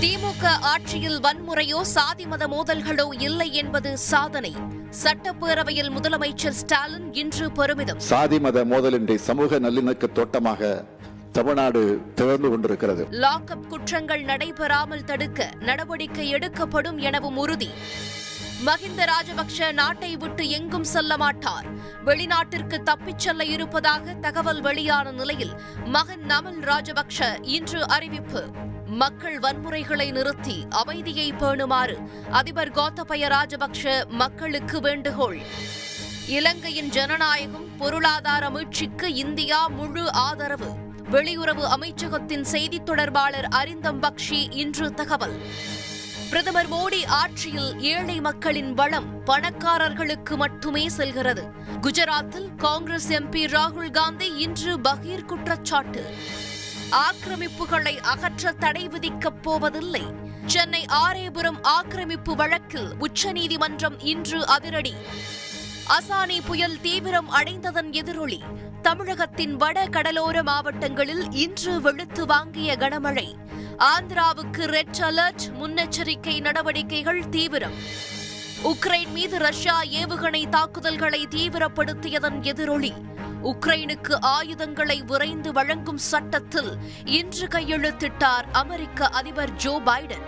திமுக ஆட்சியில் வன்முறையோ சாதி மத மோதல்களோ இல்லை என்பது சாதனை. சட்டப்பேரவையில் முதலமைச்சர் ஸ்டாலின் இன்று பெருமிதம். சாதி மத மோதலின்றி சமூக நல்லிணக்க தோட்டமாக தமிழ்நாடு திகழ்ந்து கொண்டிருக்கிறது. லாக்அப் குற்றங்கள் நடைபெறாமல் தடுக்க நடவடிக்கை எடுக்கப்படும் எனவும் உறுதி. மஹிந்த ராஜபக்ஷ நாட்டை விட்டு எங்கும் செல்ல மாட்டார். வெளிநாட்டிற்கு தப்பிச் செல்ல இருப்பதாக தகவல் வெளியான நிலையில் மகன் நமல் ராஜபக்ஷ இன்று அறிவிப்பு. மக்கள் வன்முறைகளை நிறுத்தி அமைதியை பேணுமாறு அதிபர் கோத்தபய ராஜபக்ஷ மக்களுக்கு வேண்டுகோள். இலங்கையின் ஜனநாயகம் பொருளாதார மீட்சிக்கு இந்தியா முழு ஆதரவு. வெளியுறவு அமைச்சகத்தின் செய்தித் தொடர்பாளர் அரிந்தம் பக்ஷி இன்று தகவல். பிரதமர் மோடி ஆட்சியில் ஏழை மக்களின் வளம் பணக்காரர்களுக்கு மட்டுமே செல்கிறது. குஜராத்தில் காங்கிரஸ் எம்பி ராகுல் காந்தி இன்று பகீர் குற்றச்சாட்டு. ஆக்கிரமிப்புகளை அகற்ற தடை விதிக்கப் போவதில்லை. சென்னை ஆரேபுரம் ஆக்கிரமிப்பு வழக்கில் உச்சநீதிமன்றம் இன்று அதிரடி. அசானி புயல் தீவிரம் அடைந்ததன் எதிரொலி. தமிழகத்தின் வட கடலோர மாவட்டங்களில் இன்று வெளுத்து வாங்கிய கனமழை. ஆந்திராவுக்கு ரெட் அலர்ட் முன்னெச்சரிக்கை நடவடிக்கைகள் தீவிரம். உக்ரைன் மீது ரஷ்யா ஏவுகணை தாக்குதல்களை தீவிரப்படுத்தியதன் எதிரொலி. உக்ரைனுக்கு ஆயுதங்களை விரைந்து வழங்கும் சட்டத்தில் இன்று கையெழுத்திட்டார் அமெரிக்க அதிபர் ஜோ பைடன்.